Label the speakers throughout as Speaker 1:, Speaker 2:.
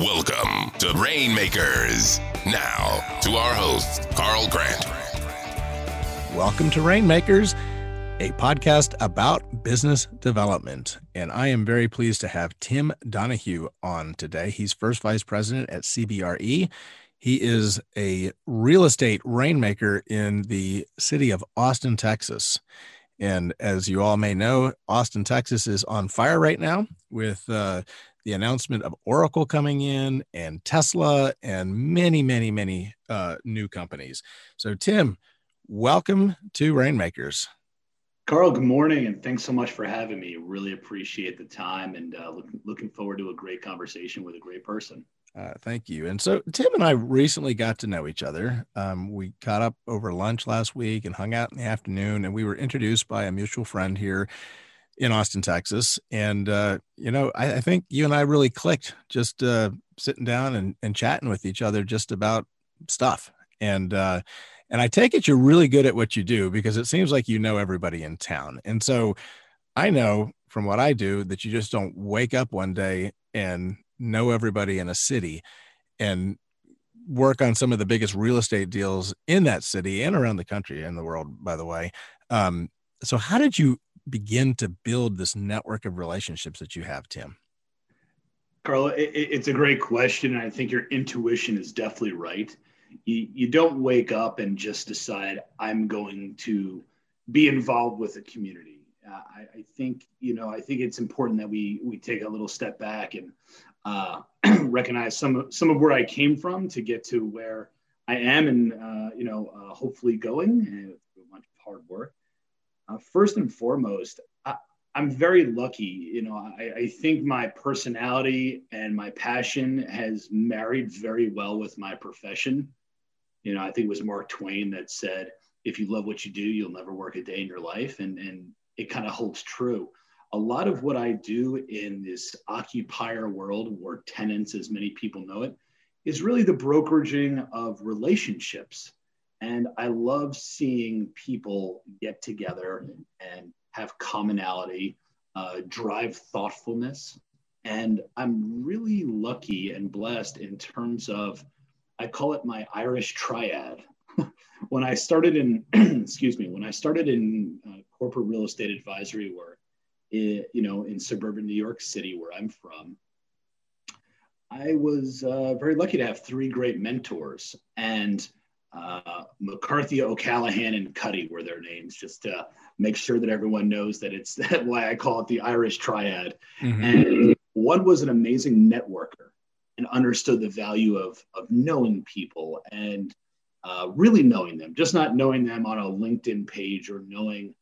Speaker 1: Welcome to Rainmakers. Now, to our host, Carl Grant.
Speaker 2: Welcome to Rainmakers, a podcast about business development. And I am very pleased to have Tim Donahue on today. He's first vice president at CBRE. He is a real estate rainmaker in the city of Austin, Texas. And as you all may know, Austin, Texas is on fire right now with uh, the announcement of Oracle coming in and Tesla and many, many, many uh, new companies. So, Tim, welcome to Rainmakers.
Speaker 3: Carl, good morning, and thanks so much for having me. Really appreciate the time and uh, look, looking forward to a great conversation with a great person.
Speaker 2: Uh, thank you. And so Tim and I recently got to know each other. Um, we caught up over lunch last week and hung out in the afternoon, and we were introduced by a mutual friend here in Austin, Texas. And, uh, you know, I, I, think you and I really clicked just uh, sitting down and, and chatting with each other just about stuff. And, uh, and I take it you're really good at what you do because it seems like you know everybody in town. And so I know from what I do that you just don't wake up one day and know everybody in a city and work on some of the biggest real estate deals in that city and around the country and the world, by the way. Um, so, how did you begin to build this network of relationships that you have, Tim?
Speaker 3: Carlo, it, it's a great question. And I think your intuition is definitely right. You, you don't wake up and just decide, I'm going to be involved with the community. Uh, I, I, think, you know, I think it's important that we, we take a little step back and uh, recognize some of, some of where I came from to get to where I am and, uh, you know, uh, hopefully going and a bunch of hard work. Uh, first and foremost, I, am very lucky. You know, I, I, think my personality and my passion has married very well with my profession. You know, I think it was Mark Twain that said, if you love what you do, you'll never work a day in your life. And, and it kind of holds true. A lot of what I do in this occupier world, or tenants, as many people know it, is really the brokeraging of relationships and I love seeing people get together and have commonality, uh, drive thoughtfulness. And I'm really lucky and blessed in terms of, I call it my Irish triad. when I started in, excuse me, when I started in uh, corporate real estate advisory work, it, you know, in suburban New York City, where I'm from, I was uh, very lucky to have three great mentors. And uh, McCarthy, O'Callahan, and Cuddy were their names, just to make sure that everyone knows that it's that why I call it the Irish triad. Mm-hmm. And one was an amazing networker and understood the value of, of knowing people and uh, really knowing them, just not knowing them on a LinkedIn page or knowing,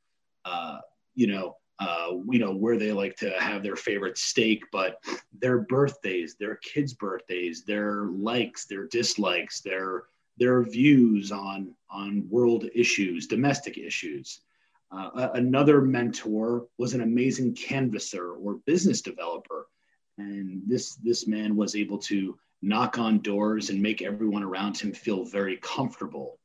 Speaker 3: uh, you know, uh, you know where they like to have their favorite steak, but their birthdays, their kids' birthdays, their likes, their dislikes, their their views on, on world issues, domestic issues. Uh, another mentor was an amazing canvasser or business developer. And this, this man was able to knock on doors and make everyone around him feel very comfortable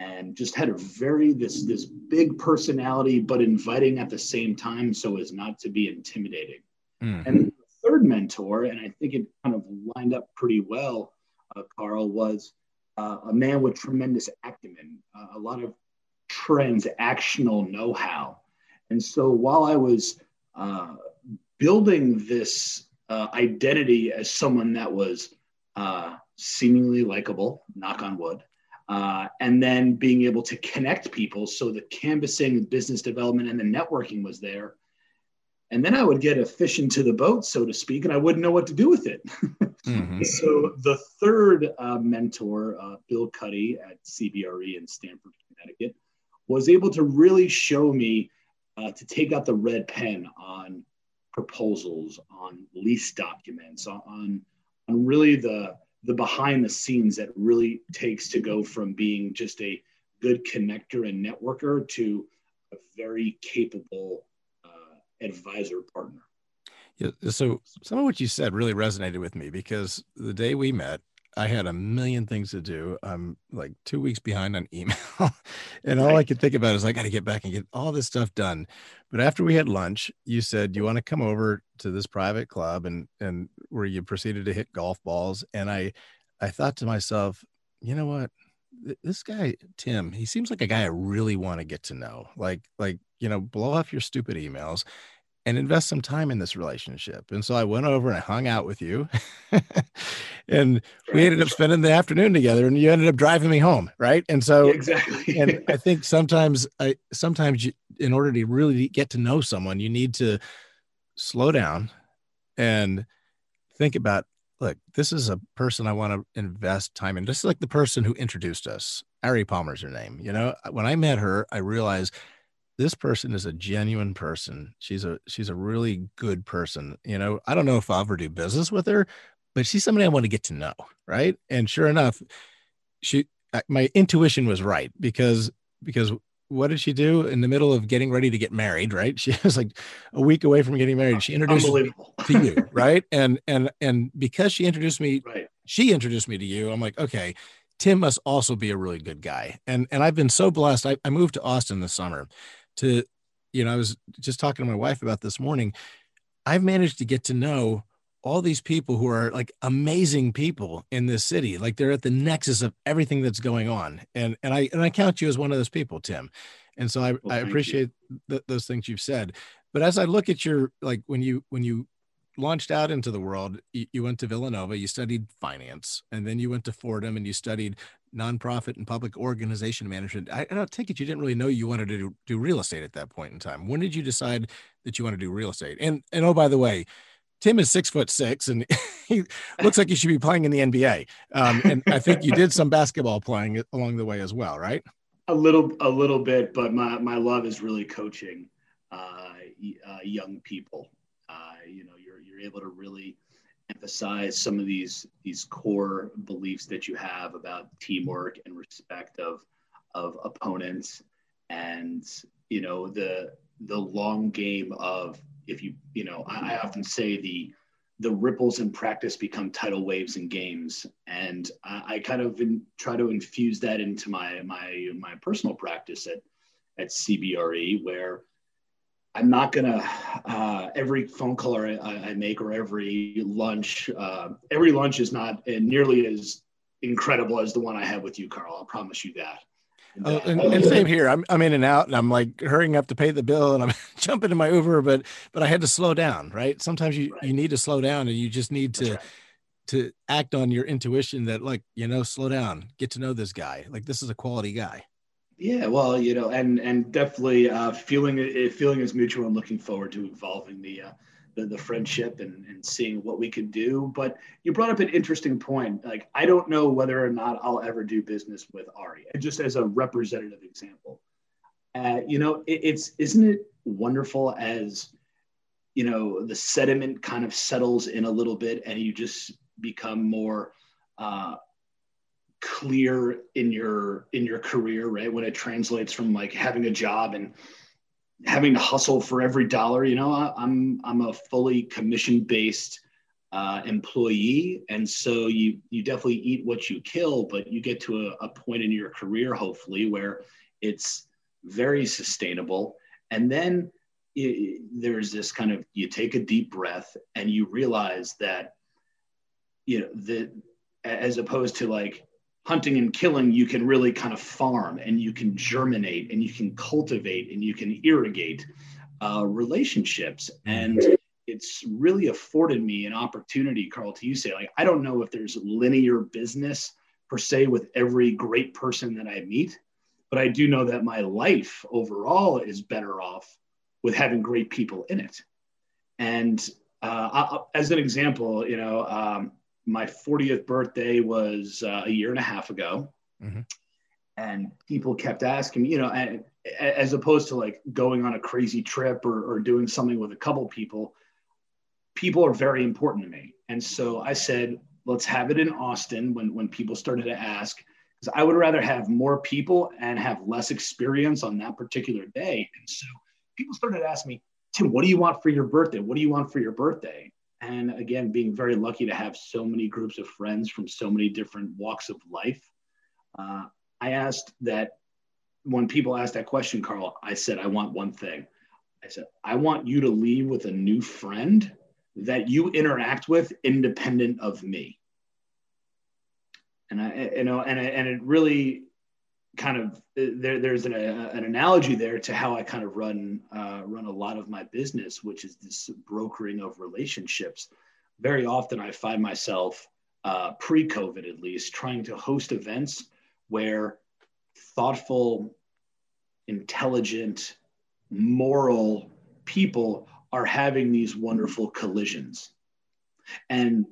Speaker 3: and just had a very this this big personality but inviting at the same time so as not to be intimidating mm. and the third mentor and i think it kind of lined up pretty well uh, carl was uh, a man with tremendous acumen, uh, a lot of transactional know how. And so while I was uh, building this uh, identity as someone that was uh, seemingly likable, knock on wood, uh, and then being able to connect people so the canvassing, business development, and the networking was there. And then I would get a fish into the boat, so to speak, and I wouldn't know what to do with it. Mm-hmm. So the third uh, mentor, uh, Bill Cuddy at CBRE in Stamford, Connecticut, was able to really show me uh, to take out the red pen on proposals, on lease documents, on, on really the, the behind the scenes that really takes to go from being just a good connector and networker to a very capable advisor partner.
Speaker 2: Yeah, so some of what you said really resonated with me because the day we met, I had a million things to do. I'm like two weeks behind on email, and all I could think about is I got to get back and get all this stuff done. But after we had lunch, you said you want to come over to this private club, and and where you proceeded to hit golf balls. And I, I thought to myself, you know what, this guy Tim, he seems like a guy I really want to get to know. Like like you know, blow off your stupid emails and invest some time in this relationship. And so I went over and I hung out with you. and we ended up spending the afternoon together and you ended up driving me home, right? And so
Speaker 3: exactly.
Speaker 2: and I think sometimes I sometimes you, in order to really get to know someone, you need to slow down and think about look, this is a person I want to invest time in. Just like the person who introduced us, Ari Palmer's her name. You know, when I met her, I realized this person is a genuine person. She's a she's a really good person. You know, I don't know if I'll ever do business with her, but she's somebody I want to get to know, right? And sure enough, she my intuition was right because because what did she do in the middle of getting ready to get married right she was like a week away from getting married she introduced me to you right and and and because she introduced me right. she introduced me to you i'm like okay tim must also be a really good guy and and i've been so blessed i, I moved to austin this summer to, you know, I was just talking to my wife about this morning. I've managed to get to know all these people who are like amazing people in this city. Like they're at the nexus of everything that's going on. And and I and I count you as one of those people, Tim. And so I, well, I appreciate th- those things you've said. But as I look at your like when you when you launched out into the world, you, you, went to Villanova, you studied finance, and then you went to Fordham and you studied nonprofit and public organization management. I, I don't take it you didn't really know you wanted to do, do, real estate at that point in time. When did you decide that you want to do real estate? And and oh, by the way, Tim is six foot six, and he looks like he should be playing in the NBA. Um, and I think you did some basketball playing along the way as well, right?
Speaker 3: A little, a little bit, but my my love is really coaching uh, uh, young people. Uh, you know, you're able to really emphasize some of these these core beliefs that you have about teamwork and respect of of opponents. And you know the the long game of if you you know I, I often say the the ripples in practice become tidal waves in games. And i, I kind of in, try to infuse that into my my my personal practice at at cbre where I'm not gonna uh, every phone call I, I, make or every lunch. Uh, every lunch is not nearly as incredible as the one I had with you, Carl. I'll promise you that.
Speaker 2: Oh, and, and, same here. I'm I'm in and out, and I'm like hurrying up to pay the bill, and I'm jumping in my Uber, but but I had to slow down. Right? Sometimes you right. you need to slow down, and you just need to right. to act on your intuition that like you know slow down, get to know this guy. Like this is a quality guy.
Speaker 3: Yeah, well, you know, and and definitely uh, feeling feeling is mutual and looking forward to evolving the uh, the, the friendship and, and seeing what we can do. But you brought up an interesting point. Like, I don't know whether or not I'll ever do business with Ari. Just as a representative example, uh, you know, it, it's isn't it wonderful as you know the sediment kind of settles in a little bit and you just become more uh, clear in your in your career right? When it translates from like having a job and having to hustle for every dollar you know I, am i'm a fully commission based uh, employee. And so you you definitely eat what you kill but you get to a, a point in your career hopefully where it's very sustainable. And then it, there's this kind of you take a deep breath and you realize that you know the as opposed to like hunting and killing, you can really kind of farm and you can germinate and you can cultivate and you can irrigate uh, relationships. And it's really afforded me an opportunity, Carl, to you say, like, I don't know if there's linear business per se with every great person that I meet, but I do know that my life overall is better off with having great people in it. And uh, I, as an example, you know, um, my 40th birthday was uh, a year and a half ago. Mm-hmm. And people kept asking me, you know, and, as opposed to like going on a crazy trip or, or doing something with a couple people, people are very important to me. And so I said, let's have it in Austin when, when people started to ask, because I would rather have more people and have less experience on that particular day. And so people started to ask me, Tim, what do you want for your birthday? What do you want for your birthday? And again, being very lucky to have so many groups of friends from so many different walks of life, uh, I asked that when people asked that question, Carl, I said, I want one thing. I said, I want you to leave with a new friend that you interact with independent of me. And I, you know, and, and it really kind of there, there's an, a, an analogy there to how I kind of run uh, run a lot of my business, which is this brokering of relationships. Very often, I find myself uh, pre-COVID, at least, trying to host events where thoughtful, intelligent, moral people are having these wonderful collisions. And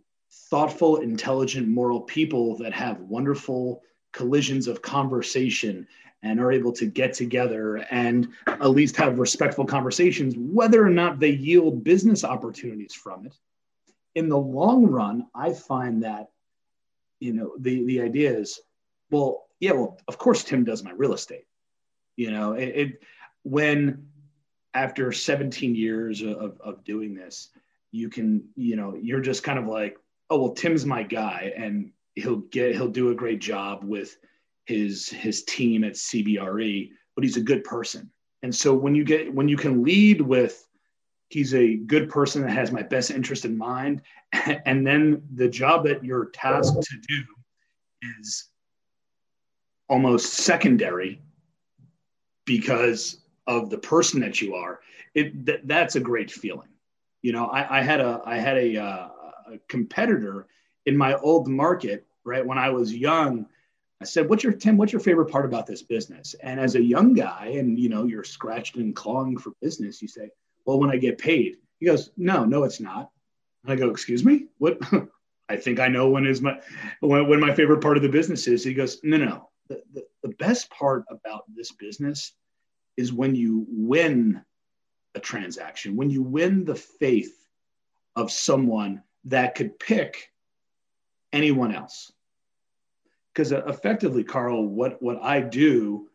Speaker 3: thoughtful, intelligent, moral people that have wonderful collisions of conversation and are able to get together and at least have respectful conversations, whether or not they yield business opportunities from it. In the long run, I find that, you know, the, the idea is, well, yeah, well, of course, Tim does my real estate. You know, it, it when after 17 years of, of doing this, you can, you know, you're just kind of like, oh, well, Tim's my guy. And he'll get he'll do a great job with his his team at CBRE, but he's a good person. And so when you get when you can lead with he's a good person that has my best interest in mind, and then the job that you're tasked to do is almost secondary because of the person that you are. It th- that's a great feeling. You know, I, I had a I had a, uh, a competitor in my old market, right? When I was young, I said, "What's your Tim? What's your favorite part about this business?" And as a young guy, and you know, you're scratching and clawing for business, you say, "Well, when I get paid." He goes, "No, no, it's not." And I go, "Excuse me, what?" I think I know when is my when, when my favorite part of the business is. He goes, "No, no, the, the, the best part about this business is when you win a transaction, when you win the faith of someone that could pick anyone else. Because uh, effectively, Carl, what, what I do,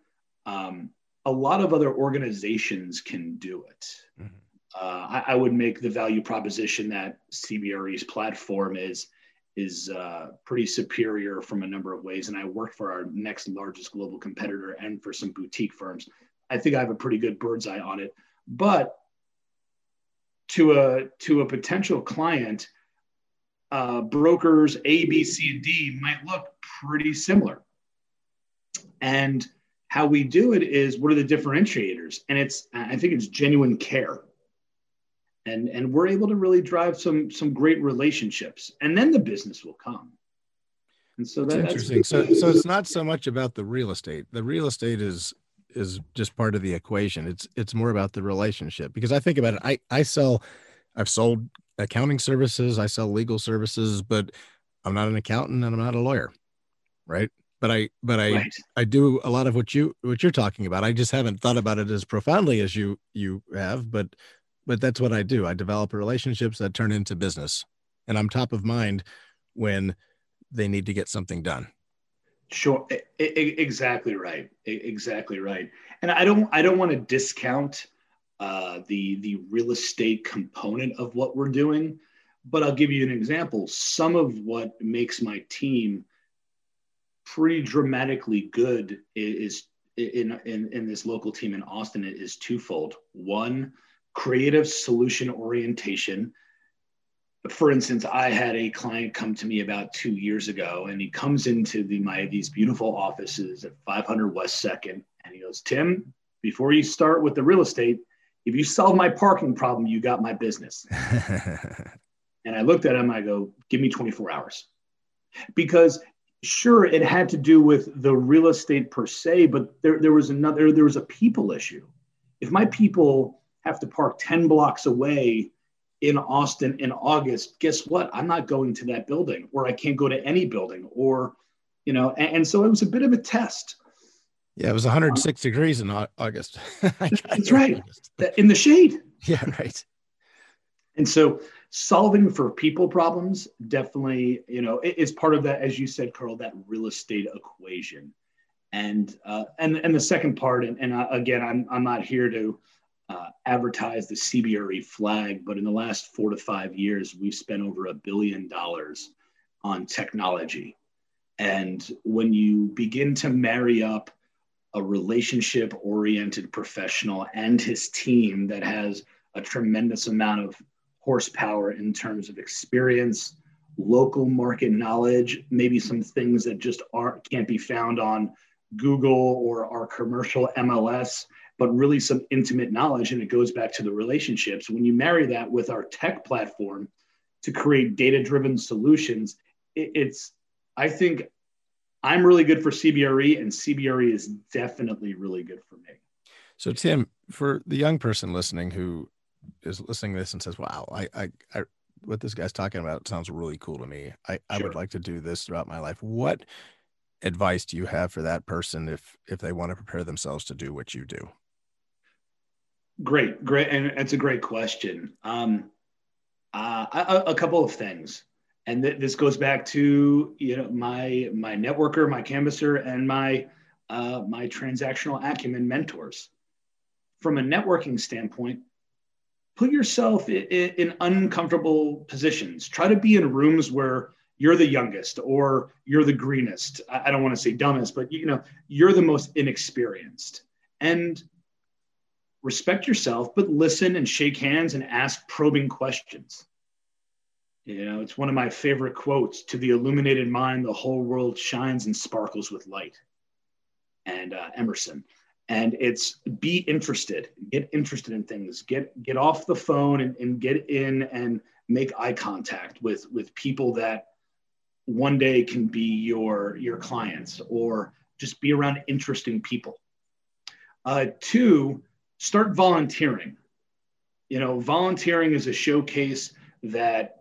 Speaker 3: um, a lot of other organizations can do it. Mm-hmm. Uh, I, I, would make the value proposition that CBRE's platform is is uh, pretty superior from a number of ways. And I work for our next largest global competitor and for some boutique firms. I think I have a pretty good bird's eye on it. But to a to a potential client, uh, brokers A, B, C, and D might look pretty similar. And how we do it is what are the differentiators? And it's, I think it's genuine care. And, and we're able to really drive some some great relationships and then the business will come
Speaker 2: and so that, that's interesting so so it's not so much about the real estate the real estate is is just part of the equation it's it's more about the relationship because i think about it i i sell i've sold accounting services, I sell legal services, but I'm not an accountant and I'm not a lawyer. Right. But I, but I, right. I do a lot of what you, what you're talking about. I just haven't thought about it as profoundly as you, you have, but, but that's what I do. I develop relationships that turn into business and I'm top of mind when they need to get something done.
Speaker 3: Sure. exactly right. exactly right. And I don't, I don't want to discount uh, the the real estate component of what we're doing. But I'll give you an example. Some of what makes my team pretty dramatically good is in, in, in this local team in Austin is twofold. One, creative solution orientation. For instance, I had a client come to me about two years ago, and he comes into the, my these beautiful offices at 500 West Second, and he goes, "Tim, before you start with the real estate, if you solve my parking problem, you got my business. and I looked at him, I go, give me 24 hours. Because sure, it had to do with the real estate per se, but there, there was another, there was a people issue. If my people have to park 10 blocks away in Austin in August, guess what? I'm not going to that building, or I can't go to any building, or, you know, and, and so it was a bit of a test.
Speaker 2: Yeah, it was 106 degrees in August.
Speaker 3: That's right. August. In the shade.
Speaker 2: Yeah, right.
Speaker 3: And so solving for people problems definitely, you know, is part of that, as you said, Carl, that real estate equation. And uh, and and the second part, and, and uh, again, I'm I'm not here to uh, advertise the CBRE flag, but in the last four to five years, we've spent over a billion dollars on technology. And when you begin to marry up a relationship oriented professional and his team that has a tremendous amount of horsepower in terms of experience, local market knowledge, maybe some things that just aren't can't be found on Google or our commercial MLS, but really some intimate knowledge. And it goes back to the relationships. When you marry that with our tech platform to create data driven solutions, it, it's, I think I'm really good for CBRE, and CBRE is definitely really good for me.
Speaker 2: So, Tim, for the young person listening who is listening to this and says, "Wow, I, I, I what this guy's talking about sounds really cool to me. I, I would like to do this throughout my life." What advice do you have for that person if if they want to prepare themselves to do what you do?
Speaker 3: Great, great, and it's a great question. Um, uh, a, a couple of things and th- this goes back to you know my my networker, my canvasser, and my uh, my transactional acumen mentors. From a networking standpoint, put yourself in, in uncomfortable positions. Try to be in rooms where you're the youngest or you're the greenest. I don't want to say dumbest, but you know you're the most inexperienced. And respect yourself, but listen and shake hands and ask probing questions you know, it's one of my favorite quotes to the illuminated mind, the whole world shines and sparkles with light. And uh, Emerson. And it's be interested, get interested in things, get get off the phone and, and get in and make eye contact with with people that one day can be your your clients or just be around interesting people. Uh, two, start volunteering. You know, volunteering is a showcase that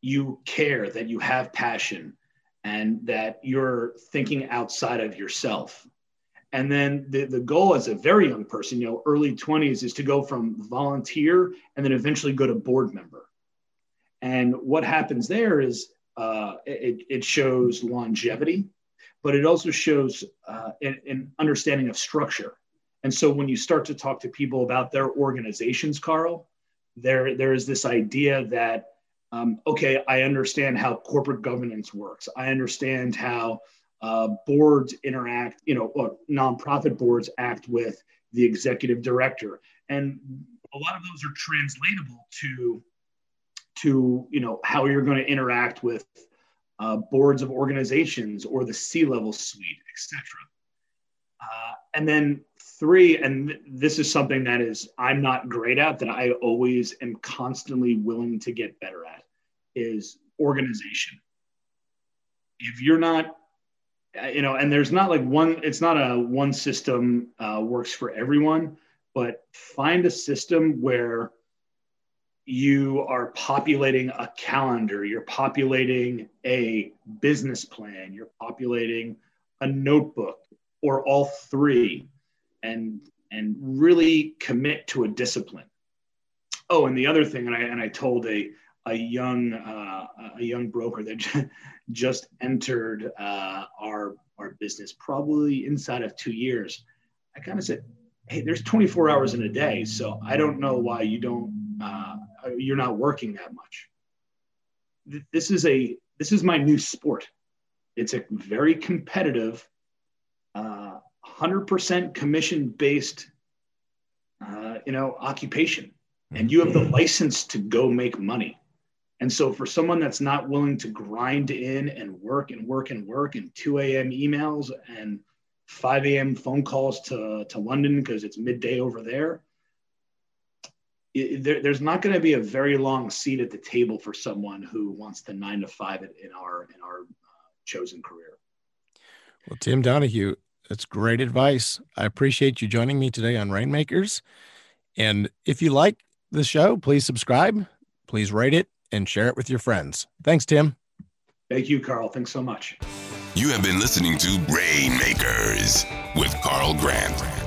Speaker 3: you care, that you have passion, and that you're thinking outside of yourself. And then the, the goal as a very young person, you know, early 20s, is to go from volunteer and then eventually go to board member. And what happens there is uh, it, it shows longevity, but it also shows uh, an, an understanding of structure. And so when you start to talk to people about their organizations, Carl, there, there is this idea that um, okay, I understand how corporate governance works. I understand how uh, boards interact, you know, or nonprofit boards act with the executive director. And a lot of those are translatable to, to you know, how you're going to interact with uh, boards of organizations or the C-level suite, etc. Uh, and then three, and this is something that is I'm not great at, that I always am constantly willing to get better at, is organization. If you're not, you know, and there's not like one, it's not a one system uh, works for everyone, but find a system where you are populating a calendar, you're populating a business plan, you're populating a notebook, or all three and and really commit to a discipline. Oh, and the other thing, and I and I told a a young uh, a young broker that just entered uh, our our business probably inside of two years. I kind of said, "Hey, there's 24 hours in a day, so I don't know why you don't uh, you're not working that much." This is a this is my new sport. It's a very competitive 100% commission based uh, you know occupation and you have the license to go make money and so for someone that's not willing to grind in and work and work and work and 2 a.m emails and 5 a.m phone calls to, to london because it's midday over there, it, there there's not going to be a very long seat at the table for someone who wants the nine to five in our in our uh, chosen career
Speaker 2: well tim donahue that's great advice. I appreciate you joining me today on Rainmakers. And if you like the show, please subscribe, please rate it, and share it with your friends. Thanks, Tim.
Speaker 3: Thank you, Carl. Thanks so much.
Speaker 1: You have been listening to Rainmakers with Carl Grant.